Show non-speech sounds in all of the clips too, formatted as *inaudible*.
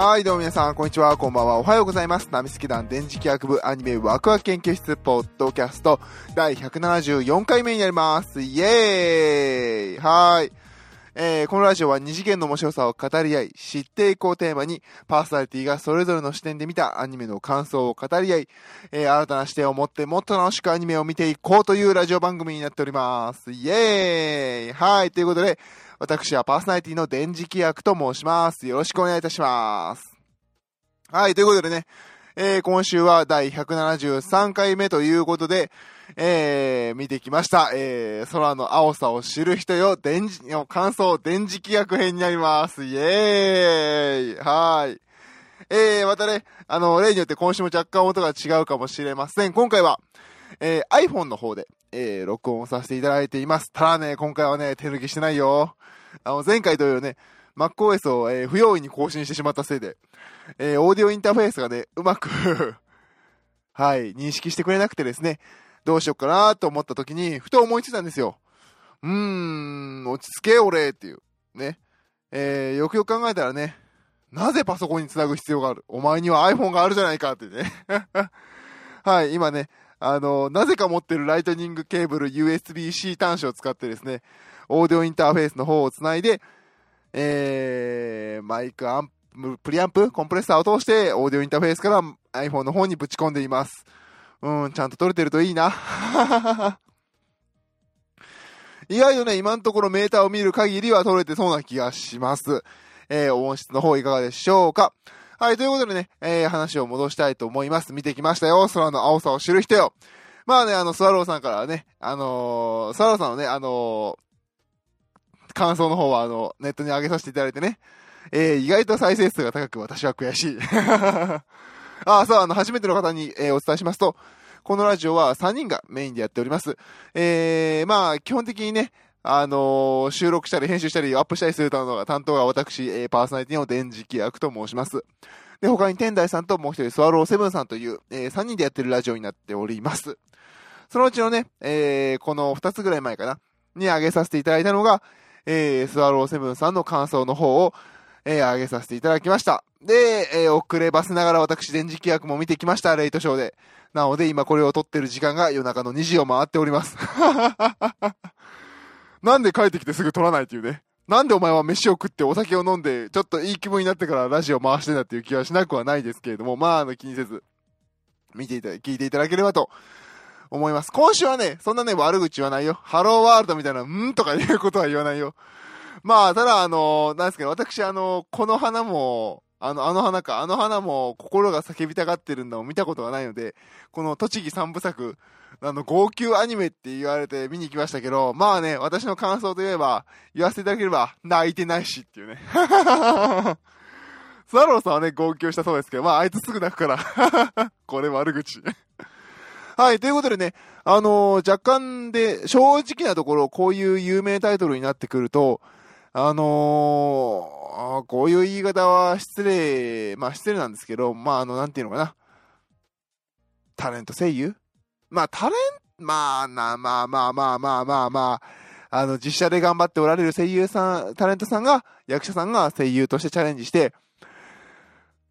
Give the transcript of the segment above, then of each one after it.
はい、どうも皆さん、こんにちは、こんばんは、おはようございます。ナミスケ団電磁気学部アニメワクワク研究室ポッドキャスト第174回目になります。イエーイはい。えー、このラジオは二次元の面白さを語り合い、知っていこうテーマに、パーソナリティがそれぞれの視点で見たアニメの感想を語り合い、えー、新たな視点を持ってもっと楽しくアニメを見ていこうというラジオ番組になっております。イエーイはい、ということで、私はパーソナリティの電磁気役と申します。よろしくお願いいたします。はい、ということでね、えー、今週は第173回目ということで、えー、見てきました。えー、空の青さを知る人よ、電磁、の感想、電磁気役編になります。イエーイはーい。えー、またね、あの、例によって今週も若干音が違うかもしれません。今回は、えー、iPhone の方で、えー、録音をさせていただいています。ただね、今回はね、手抜きしてないよ。あの、前回同様ね、MacOS を、えー、不用意に更新してしまったせいで、えー、オーディオインターフェースがね、うまく *laughs* はい、認識してくれなくてですね、どうしようかなと思った時に、ふと思いついたんですよ。うーん、落ち着け、俺っていう。ね。えー、よくよく考えたらね、なぜパソコンにつなぐ必要がある？お前には iPhone があるじゃないかってね。*laughs* はい、今ね、あの、なぜか持ってるライトニングケーブル USB-C 端子を使ってですね、オーディオインターフェースの方をつないで、えー、マイクアンプ、プリアンプ、コンプレッサーを通して、オーディオインターフェースから iPhone の方にぶち込んでいます。うん、ちゃんと録れてるといいな。*laughs* 意外とね、今のところメーターを見る限りは録れてそうな気がします。えー、音質の方いかがでしょうかはい、ということでね、えー、話を戻したいと思います。見てきましたよ。空の青さを知る人よ。まあね、あの、スワローさんからね、あのー、スワローさんのね、あのー、感想の方は、あの、ネットに上げさせていただいてね、えー、意外と再生数が高く私は悔しい。*laughs* あ、そう、あの、初めての方に、えー、お伝えしますと、このラジオは3人がメインでやっております。えー、まあ、基本的にね、あのー、収録したり編集したりアップしたりするのが担当が私、えー、パーソナリティの電磁気役と申します。で、他に天台さんともう一人スワローセブンさんという、えー、3人でやってるラジオになっております。そのうちのね、えー、この2つぐらい前かな、に上げさせていただいたのが、えー、スワローセブンさんの感想の方を、えー、上げさせていただきました。で、えー、遅ればせながら私、電磁気役も見てきました、レイトショーで。なので、今これを撮ってる時間が夜中の2時を回っております。*laughs* なんで帰ってきてすぐ撮らないっていうね。なんでお前は飯を食ってお酒を飲んで、ちょっといい気分になってからラジオ回してんだっていう気はしなくはないですけれども、まあ、あの、気にせず、見ていただ、聞いていただければと思います。今週はね、そんなね、悪口言わないよ。ハローワールドみたいな、んとかいうことは言わないよ。まあ、ただ、あの、なんですけど、私、あの、この花も、あの、あの花か、あの花も心が叫びたがってるんだを見たことがないので、この栃木三部作、あの、号泣アニメって言われて見に行きましたけど、まあね、私の感想といえば、言わせていただければ、泣いてないしっていうね。*laughs* スワローさんはね、号泣したそうですけど、まあ、あいつすぐ泣くから。*laughs* これ悪口。はい、ということでね、あのー、若干で、正直なところ、こういう有名タイトルになってくると、あのー、こういう言い方は失礼、まあ失礼なんですけど、まああの、なんていうのかな。タレント声優まあタレン、まあな、まあまあまあまあまあまあ、あの、実写で頑張っておられる声優さん、タレントさんが、役者さんが声優としてチャレンジして、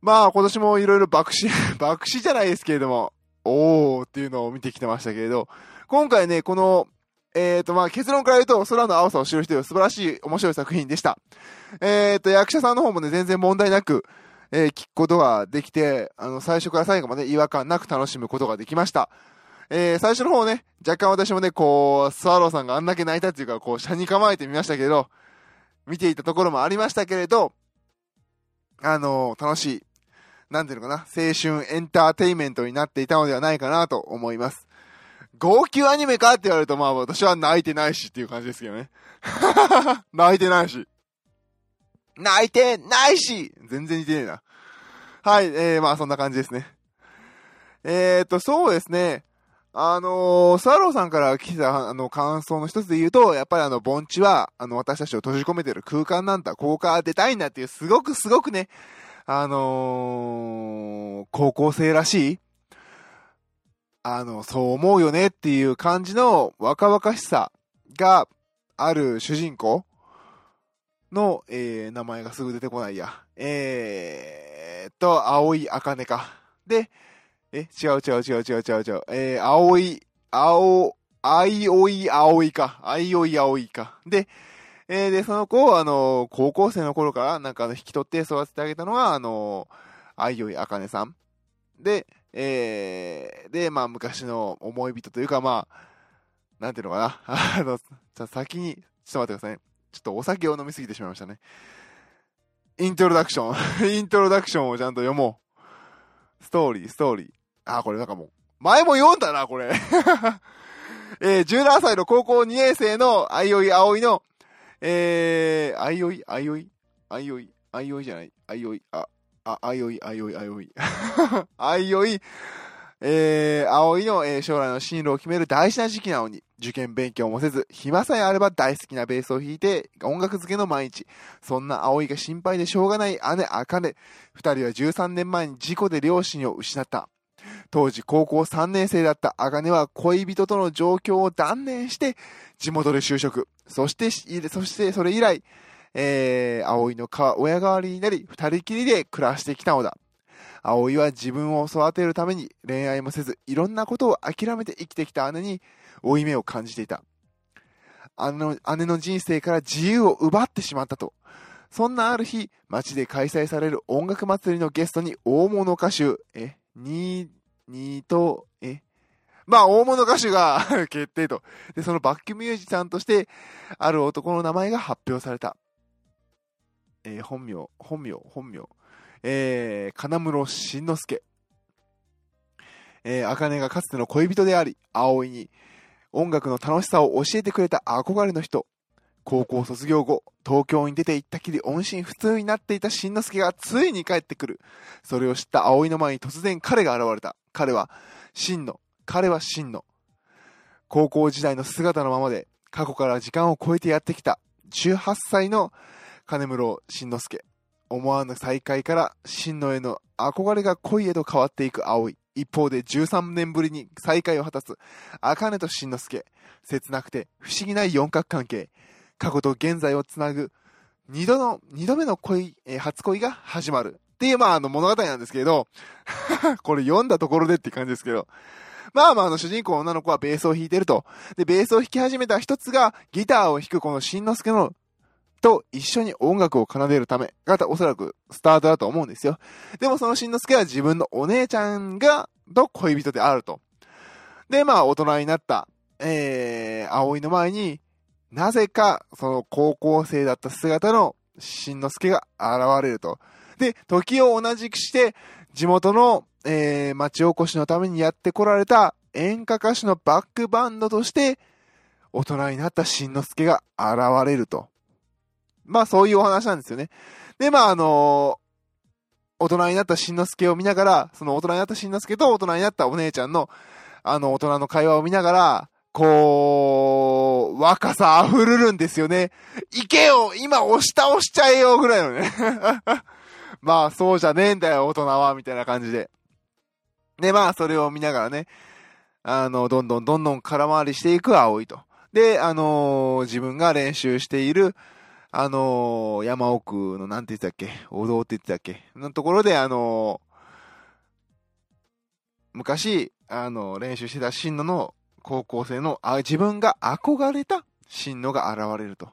まあ今年もいろいろ爆死、爆死じゃないですけれども、おーっていうのを見てきてましたけれど、今回ね、この、えっ、ー、と、まあ、結論から言うと、空の青さを知る人よ、素晴らしい、面白い作品でした。えっ、ー、と、役者さんの方もね、全然問題なく、えー、聞くことができて、あの、最初から最後まで違和感なく楽しむことができました。えー、最初の方ね、若干私もね、こう、スワローさんがあんだけ泣いたっていうか、こう、車に構えてみましたけど、見ていたところもありましたけれど、あのー、楽しい、なんていうのかな、青春エンターテイメントになっていたのではないかなと思います。号泣アニメかって言われると、まあ私は泣いてないしっていう感じですけどね。*laughs* 泣いてないし。泣いてないし全然似てねえな。はい、えー、まあそんな感じですね。えーと、そうですね。あのー、スワローさんから来た、あの、感想の一つで言うと、やっぱりあの、盆地は、あの、私たちを閉じ込めてる空間なんだ、ここから出たいんだっていう、すごくすごくね、あのー、高校生らしい、あの、そう思うよねっていう感じの若々しさがある主人公の、えー、名前がすぐ出てこないや。えーっと、青い茜か。で、え、違う違う違う違う違う違う。えー、青い、青、あいおい青いか。あいおい青いか。で、えー、で、その子を、あの、高校生の頃から、なんか、引き取って育ててあげたのは、あの、あいおいあかねさん。で、えー、で、まあ、昔の思い人というか、まあ、なんていうのかな。*laughs* あの、じゃ先に、ちょっと待ってくださいね。ちょっとお酒を飲みすぎてしまいましたね。イントロダクション。*laughs* イントロダクションをちゃんと読もう。ストーリー、ストーリー。あ、これなんかもう、前も読んだな、これ。*laughs* えー、17歳の高校2年生のあいおいあおいの、えー、あいおい、あいおい、あいおい、あいおいじゃない、あいおい、あ、あ、あいおい、あいおい、あいおい。あいおい、えー、葵の、えー、将来の進路を決める大事な時期なのに、受験勉強もせず、暇さえあれば大好きなベースを弾いて、音楽漬けの毎日。そんな葵が心配でしょうがない姉、茜。二人は13年前に事故で両親を失った。当時高校3年生だった茜は恋人との状況を断念して、地元で就職。そして、そしてそれ以来、えー、葵の親代わりになり、二人きりで暮らしてきたのだ。葵は自分を育てるために恋愛もせず、いろんなことを諦めて生きてきた姉に負い目を感じていた。姉の姉の人生から自由を奪ってしまったと。そんなある日、街で開催される音楽祭りのゲストに大物歌手、え、に、にと、え、まあ、大物歌手が *laughs* 決定と。で、そのバックミュージシャンとして、ある男の名前が発表された。えー、本名、本名、本名。えー、金室慎之介。えー、茜がかつての恋人であり、葵に音楽の楽しさを教えてくれた憧れの人。高校卒業後、東京に出て行ったきり音信不通になっていた慎之介がついに帰ってくる。それを知った葵の前に突然彼が現れた。彼は、真の、彼は真の。高校時代の姿のままで、過去から時間を超えてやってきた、18歳の金室慎之介。思わぬ再会から真のへの憧れが恋へと変わっていく葵。一方で13年ぶりに再会を果たす茜と慎之介。切なくて不思議な四角関係。過去と現在をつなぐ二度の、二度目の恋、えー、初恋が始まる。っていう、まあ、あの物語なんですけど、*laughs* これ読んだところでって感じですけど、まあまあ、あの、主人公女の子はベースを弾いてると。で、ベースを弾き始めた一つが、ギターを弾くこの慎之介のと一緒に音楽を奏でるためがおそらくスタートだと思うんですよ。でもそのしんのすけは自分のお姉ちゃんが、と恋人であると。で、まあ大人になった、えー、葵の前に、なぜかその高校生だった姿のしんのすけが現れると。で、時を同じくして、地元の、えー、町おこしのためにやってこられた演歌歌手のバックバンドとして、大人になったしんのすけが現れると。まあそういうお話なんですよね。で、まああの、大人になったしんのすけを見ながら、その大人になったしんのすけと大人になったお姉ちゃんの、あの、大人の会話を見ながら、こう、若さ溢れるんですよね。行けよ今押し倒しちゃえよぐらいのね。*laughs* まあ、そうじゃねえんだよ、大人は、みたいな感じで。で、まあ、それを見ながらね、あの、どんどんどんどん空回りしていく葵と。で、あのー、自分が練習している、あのー、山奥の、なんて言ってたっけ？お堂って言ってたっけ？のところで、あのー、昔、あの練習してた進野の高校生の、あ、自分が憧れた進野が現れると。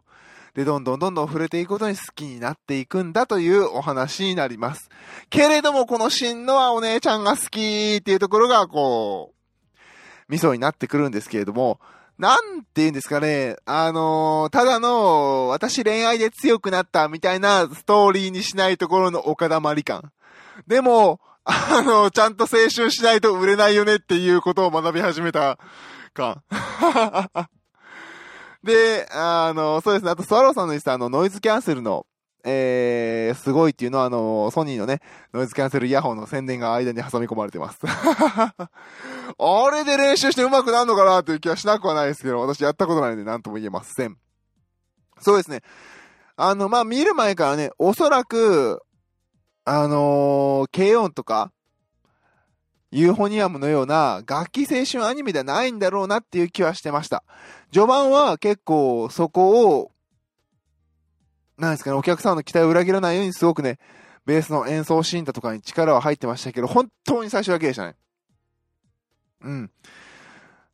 で、どんどんどんどん触れていくことに好きになっていくんだというお話になります。けれども、この進野はお姉ちゃんが好きっていうところが、こう、味噌になってくるんですけれども、なんて言うんですかね、あのー、ただの、私恋愛で強くなったみたいなストーリーにしないところの岡田まり感。でも、あのー、ちゃんと青春しないと売れないよねっていうことを学び始めた感。*laughs* で、あのー、そうですね、あとスワローさんの言ってたあの、ノイズキャンセルの、えー、すごいっていうのは、あの、ソニーのね、ノイズキャンセルイヤホンの宣伝が間に挟み込まれてます。*laughs* あれで練習して上手くなるのかなという気はしなくはないですけど、私やったことないので何とも言えません。そうですね。あの、まあ、見る前からね、おそらく、あのー、軽音とか、ユーフォニアムのような楽器青春アニメではないんだろうなっていう気はしてました。序盤は結構そこをなんですかね、お客さんの期待を裏切らないようにすごくね、ベースの演奏シーンだとかに力は入ってましたけど、本当に最初だけでしたね。うん。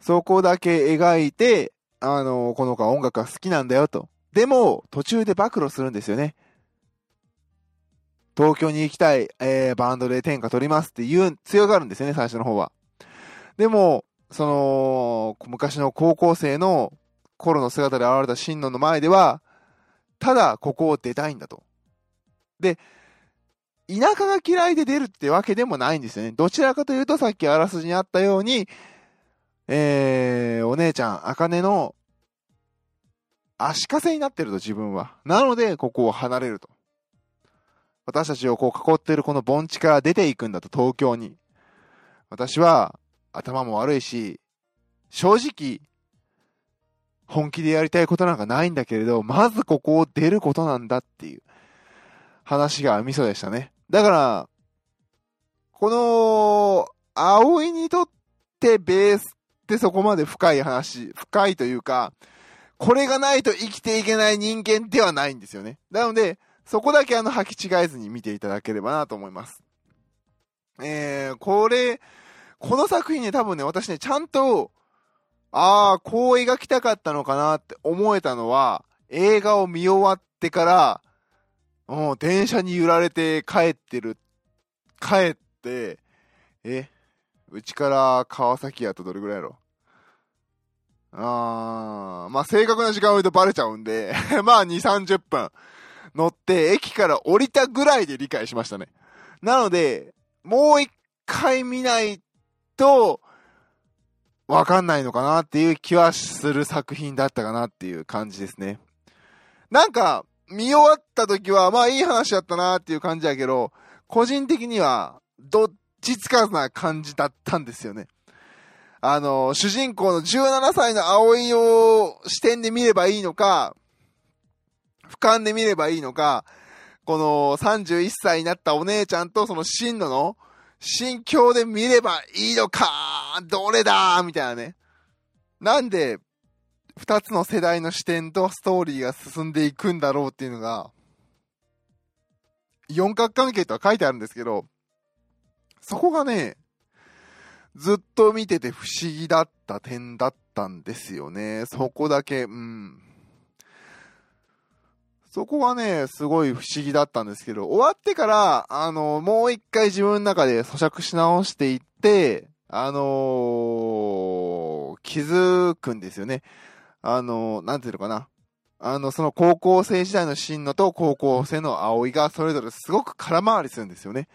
そこだけ描いて、あの、この子は音楽が好きなんだよと。でも、途中で暴露するんですよね。東京に行きたい、えー、バンドで天下取りますって言う、強がるんですよね、最初の方は。でも、その、昔の高校生の頃の姿で現れた真野の前では、ただここを出たいんだと。で、田舎が嫌いで出るってわけでもないんですよね。どちらかというと、さっきあらすじにあったように、えー、お姉ちゃん、あかねの足かせになってると自分は。なので、ここを離れると。私たちをこう囲っているこの盆地から出ていくんだと、東京に。私は頭も悪いし、正直、本気でやりたいことなんかないんだけれど、まずここを出ることなんだっていう話がミソでしたね。だから、この、葵にとってベースってそこまで深い話、深いというか、これがないと生きていけない人間ではないんですよね。なので、そこだけあの履き違えずに見ていただければなと思います。えー、これ、この作品ね、多分ね、私ね、ちゃんと、ああ、こう描きたかったのかなって思えたのは、映画を見終わってから、もう電車に揺られて帰ってる、帰って、え、うちから川崎やとどれぐらいやろ？あー、まあ正確な時間を言うとバレちゃうんで *laughs* まあ2、30分乗って駅から降りたぐらいで理解しましたね。なので、もう一回見ないと、わかんないのかなっていう気はする作品だったかなっていう感じですね。なんか、見終わった時は、まあいい話だったなっていう感じやけど、個人的には、どっちつかずな感じだったんですよね。あの、主人公の17歳の葵を視点で見ればいいのか、俯瞰で見ればいいのか、この31歳になったお姉ちゃんとその真野の心境で見ればいいのか、どれだみたいなね。なんで、二つの世代の視点とストーリーが進んでいくんだろうっていうのが、四角関係とは書いてあるんですけど、そこがね、ずっと見てて不思議だった点だったんですよね。そこだけ、うん。そこはね、すごい不思議だったんですけど、終わってから、あの、もう一回自分の中で咀嚼し直していって、あのー、気づくんですよね。あのー、なんていうのかな。あの、その高校生時代の進野と高校生の葵がそれぞれすごく空回りするんですよね。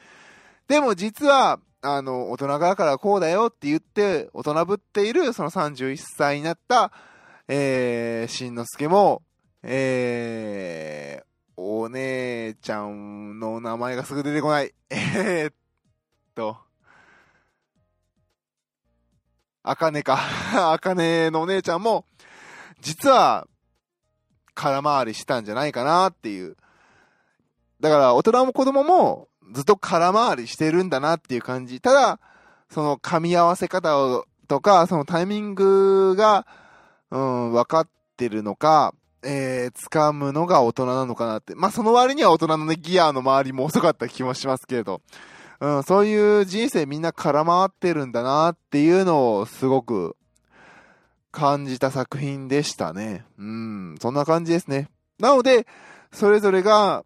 でも実は、あの、大人側からこうだよって言って、大人ぶっているその31歳になった、えー、しんのすけも、えー、お姉ちゃんの名前がすぐ出てこない。えー、っと、あかねか。あかねのお姉ちゃんも、実は、空回りしたんじゃないかなっていう。だから、大人も子供も、ずっと空回りしてるんだなっていう感じ。ただ、その噛み合わせ方をとか、そのタイミングが、うん、分かってるのか、えー、掴むのが大人なのかなって。まあ、その割には大人のね、ギアの周りも遅かった気もしますけれど。うん、そういう人生みんな空回ってるんだなっていうのをすごく感じた作品でしたね。うん、そんな感じですね。なので、それぞれが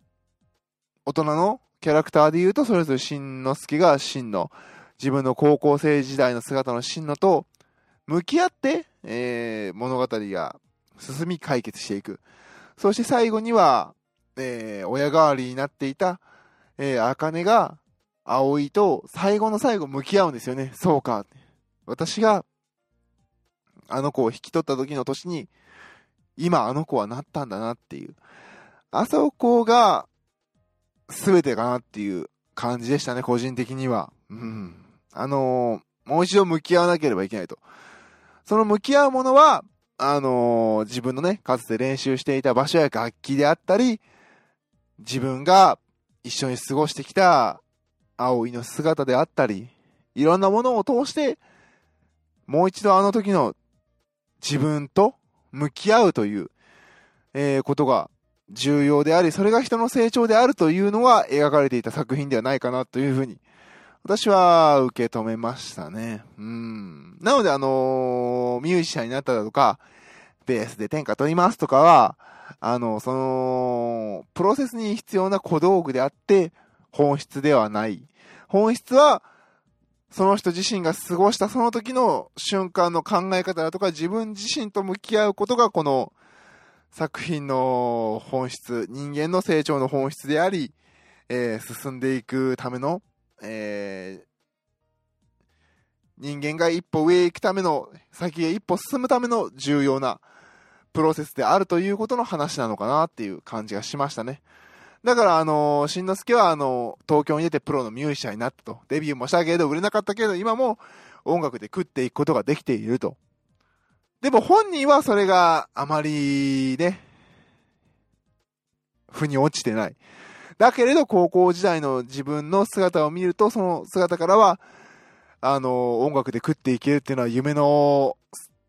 大人のキャラクターで言うと、それぞれしんのすけがしんの、自分の高校生時代の姿のしんのと、向き合って、えー、物語が進み解決していく。そして最後には、えー、親代わりになっていた、えー、あかねが、葵と最後の最後向き合うんですよね。そうか。私が、あの子を引き取った時の年に、今あの子はなったんだなっていう。あそこが、全てかなっていう感じでしたね、個人的には。うん。あのー、もう一度向き合わなければいけないと。その向き合うものは、あのー、自分のね、かつて練習していた場所や楽器であったり、自分が一緒に過ごしてきた葵の姿であったり、いろんなものを通して、もう一度あの時の自分と向き合うという、えー、ことが重要であり、それが人の成長であるというのが描かれていた作品ではないかなというふうに、私は受け止めましたね。うん。なので、あのー、ミュージシャンになっただとか、ベースで天下取りますとかは、あの、その、プロセスに必要な小道具であって、本質ではない。本質は、その人自身が過ごしたその時の瞬間の考え方だとか、自分自身と向き合うことが、この作品の本質、人間の成長の本質であり、えー、進んでいくための、えー、人間が一歩上へ行くための、先へ一歩進むための重要なプロセスであるということの話なのかなっていう感じがしましたね。だから、あのー、しんのすけは、あのー、東京に出てプロのミュージシャンになったと。デビューもしたけど、売れなかったけど、今も音楽で食っていくことができていると。でも本人はそれがあまりね、腑に落ちてない。だけれど高校時代の自分の姿を見ると、その姿からは、あの、音楽で食っていけるっていうのは夢の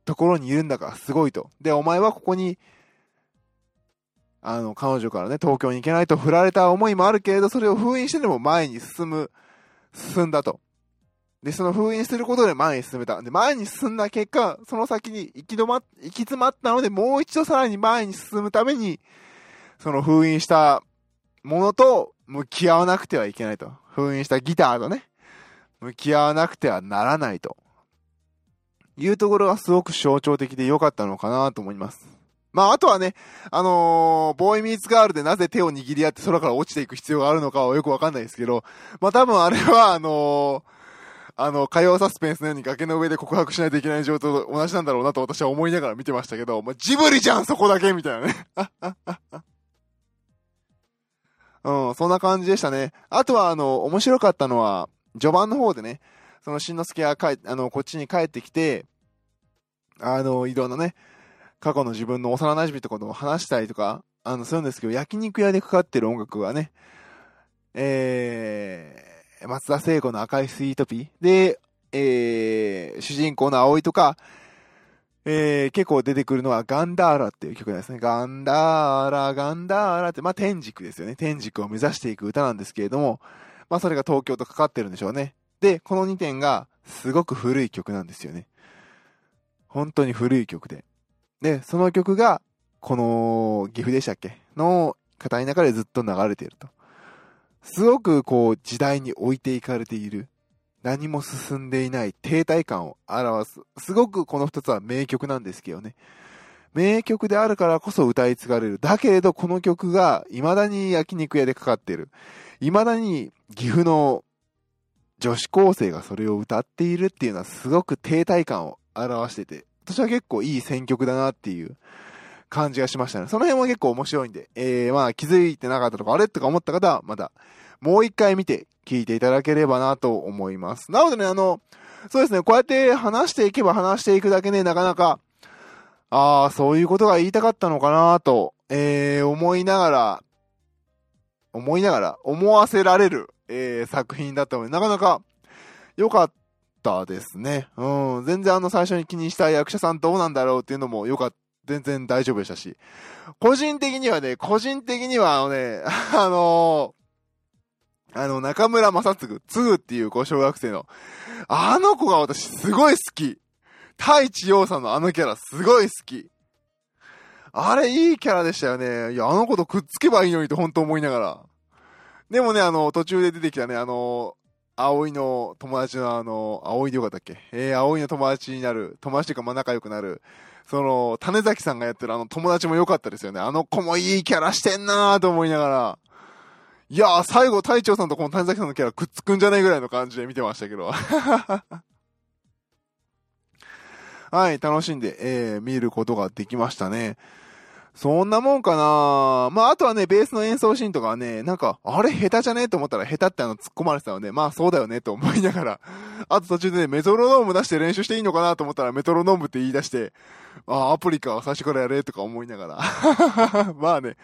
ところにいるんだからすごいと。で、お前はここに、あの、彼女からね、東京に行けないと振られた思いもあるけれど、それを封印してでも前に進む、進んだと。で、その封印することで前に進めた。で、前に進んだ結果、その先に行き止ま、行き詰まったので、もう一度さらに前に進むために、その封印したものと向き合わなくてはいけないと。封印したギターとね、向き合わなくてはならないと。いうところがすごく象徴的で良かったのかなと思います。まあ、あとはね、あのー、ボーイミーツガールでなぜ手を握り合って空から落ちていく必要があるのかはよくわかんないですけど、まあ多分あれは、あのーあの、火曜サスペンスのように崖の上で告白しないといけない状態と同じなんだろうなと私は思いながら見てましたけど、まあ、ジブリじゃんそこだけみたいなね。*laughs* うん、そんな感じでしたね。あとは、あの、面白かったのは、序盤の方でね、そのしんのすけが帰あの、こっちに帰ってきて、あの、いろんなね、過去の自分の幼馴染とかと話したりとか、あの、するんですけど、焼肉屋でかかってる音楽はね、えー、松田聖子の赤いスイートピー。で、えー、主人公の葵とか、えー、結構出てくるのはガンダーラっていう曲ですね。ガンダーラ、ガンダーラって、まあ、天竺ですよね。天竺を目指していく歌なんですけれども、まあ、それが東京とかかってるんでしょうね。で、この2点がすごく古い曲なんですよね。本当に古い曲で。で、その曲が、この岐阜でしたっけ？の語り中でずっと流れていると。すごくこう時代に置いていかれている。何も進んでいない停滞感を表す。すごくこの二つは名曲なんですけどね。名曲であるからこそ歌い継がれる。だけれどこの曲が未だに焼肉屋でかかっている。未だに岐阜の女子高生がそれを歌っているっていうのはすごく停滞感を表してて、私は結構いい選曲だなっていう感じがしましたね。その辺は結構面白いんで、えー、まあ気づいてなかったとか、あれとか思った方は、また、もう一回見て聞いていただければなと思います。なのでね、あの、そうですね、こうやって話していけば話していくだけね、なかなか、ああ、そういうことが言いたかったのかなと、えー、思いながら、思いながら、思わせられる、えー、作品だったので、なかなか良かったですね。うん。全然あの最初に気にした役者さんどうなんだろうっていうのも良かった全然大丈夫でしたし。個人的にはね、個人的にはあのね、*laughs* あのー、あの、中村正嗣、つぐっていうこう小学生の、あの子が私すごい好き。太一洋さんのあのキャラすごい好き。あれいいキャラでしたよね。いや、あの子とくっつけばいいのにと本当思いながら。でもね、あの、途中で出てきたね、あの、葵の友達のあの、葵でよかったっけ？えー、葵の友達になる、友達というかまあ仲良くなる、その、種崎さんがやってるあの友達も良かったですよね。あの子もいいキャラしてんなーと思いながら。いやー、最後、隊長さんとこの種崎さんのキャラくっつくんじゃないぐらいの感じで見てましたけど。*laughs* はい、楽しんで、えー、見ることができましたね。そんなもんかな。まあ、あとはね、ベースの演奏シーンとかはね、なんか、あれ下手じゃね？えと思ったら下手ってあの突っ込まれてたので、まあそうだよね？と思いながら、*laughs* あと途中でね、メトロノーム出して練習していいのかな？と思ったらメトロノームって言い出して、ああ、アプリか、最初からやれ？とか思いながら。*laughs* まあね、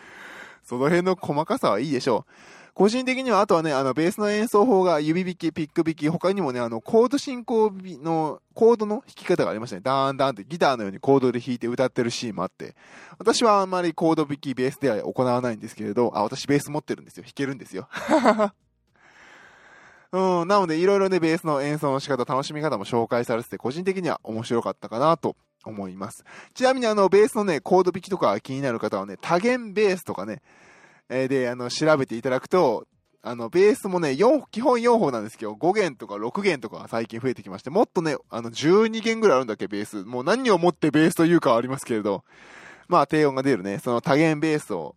その辺の細かさはいいでしょう。個人的には、あとはね、あの、ベースの演奏法が指弾き、ピック弾き、他にもね、あの、コード進行の、コードの弾き方がありましたね。ダーンダーンってギターのようにコードで弾いて歌ってるシーンもあって、私はあんまりコード弾き、ベースでは行わないんですけれど、あ、私ベース持ってるんですよ。弾けるんですよ。*laughs* うん、なので、いろいろね、ベースの演奏の仕方、楽しみ方も紹介されてて、個人的には面白かったかなと思います。ちなみにあの、ベースのね、コード弾きとか気になる方はね、多弦ベースとかね、え、で、あの、調べていただくと、あの、ベースもね、4、基本4本なんですけど、5弦とか6弦とか最近増えてきまして、もっとね、あの、12弦ぐらいあるんだっけ、ベース。もう何をもってベースというかはありますけれど、まあ、低音が出るね、その多弦ベースを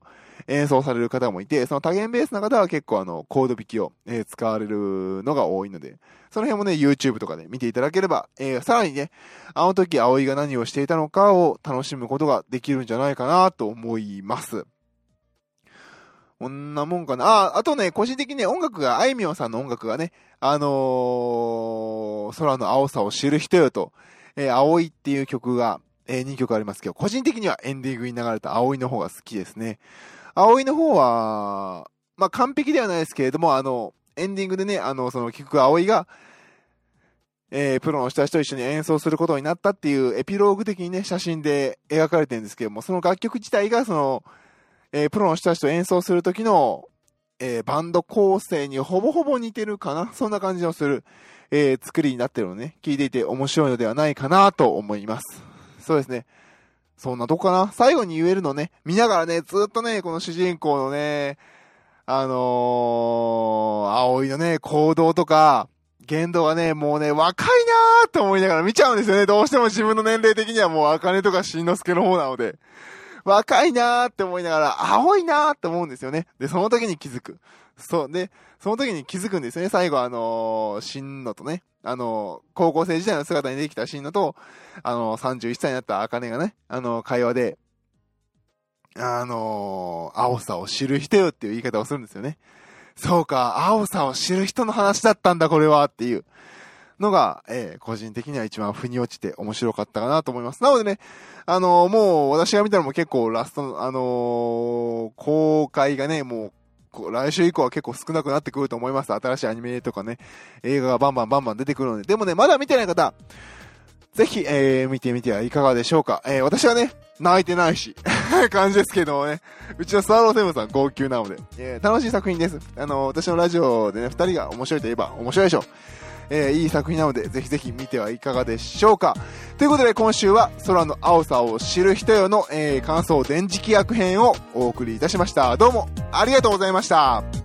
演奏される方もいて、その多弦ベースの方は結構あの、コード弾きを、えー、使われるのが多いので、その辺もね、YouTube とかで見ていただければ、えー、さらにね、あの時葵が何をしていたのかを楽しむことができるんじゃないかなと思います。こんなもんかな。あ、あとね、個人的にね、音楽が、あいみょんさんの音楽がね、あのー、空の青さを知る人よと、えー、青いっていう曲が、えー、2曲ありますけど、個人的にはエンディングに流れた青いの方が好きですね。青いの方は、まあ、完璧ではないですけれども、あの、エンディングでね、あの、その、曲葵が、えー、プロの人たちと一緒に演奏することになったっていうエピローグ的にね、写真で描かれてるんですけども、その楽曲自体が、その、えー、プロの人たちと演奏するときの、えー、バンド構成にほぼほぼ似てるかな？そんな感じのする、えー、作りになってるのね、聞いていて面白いのではないかなと思います。そうですね。そんなとこかな？最後に言えるのね、見ながらね、ずっとね、この主人公のね、あのー、葵のね、行動とか、言動がね、もうね、若いなーと思いながら見ちゃうんですよね。どうしても自分の年齢的にはもう、あかねとかしんのすけの方なので。若いなーって思いながら、青いなーって思うんですよね。で、その時に気づく。そう。で、その時に気づくんですよね。最後、あのー、しんのとね、あのー、高校生時代の姿に出てきたしんのと、あのー、31歳になったあかねがね、あのー、会話で、あの青さを知る人よっていう言い方をするんですよね。そうか、青さを知る人の話だったんだ、これはっていう。のが、えー、個人的には一番腑に落ちて面白かったかなと思います。なのでね、あのー、もう私が見たのも結構ラスト、あのー、公開がね、もう、来週以降は結構少なくなってくると思います。新しいアニメとかね、映画がバンバンバンバン出てくるので。でもね、まだ見てない方、ぜひ、えー、見てみてはいかがでしょうか。えー、私はね、泣いてないし、*laughs* 感じですけどね、うちのスワローセブンさん号泣なので、えー、楽しい作品です。あの私のラジオでね、二人が面白いといえば面白いでしょう。えー、いい作品なので、ぜひぜひ見てはいかがでしょうか。ということで、今週は空の青さを知る人よの、えー、感想電磁気役編をお送りいたしました。どうもありがとうございました。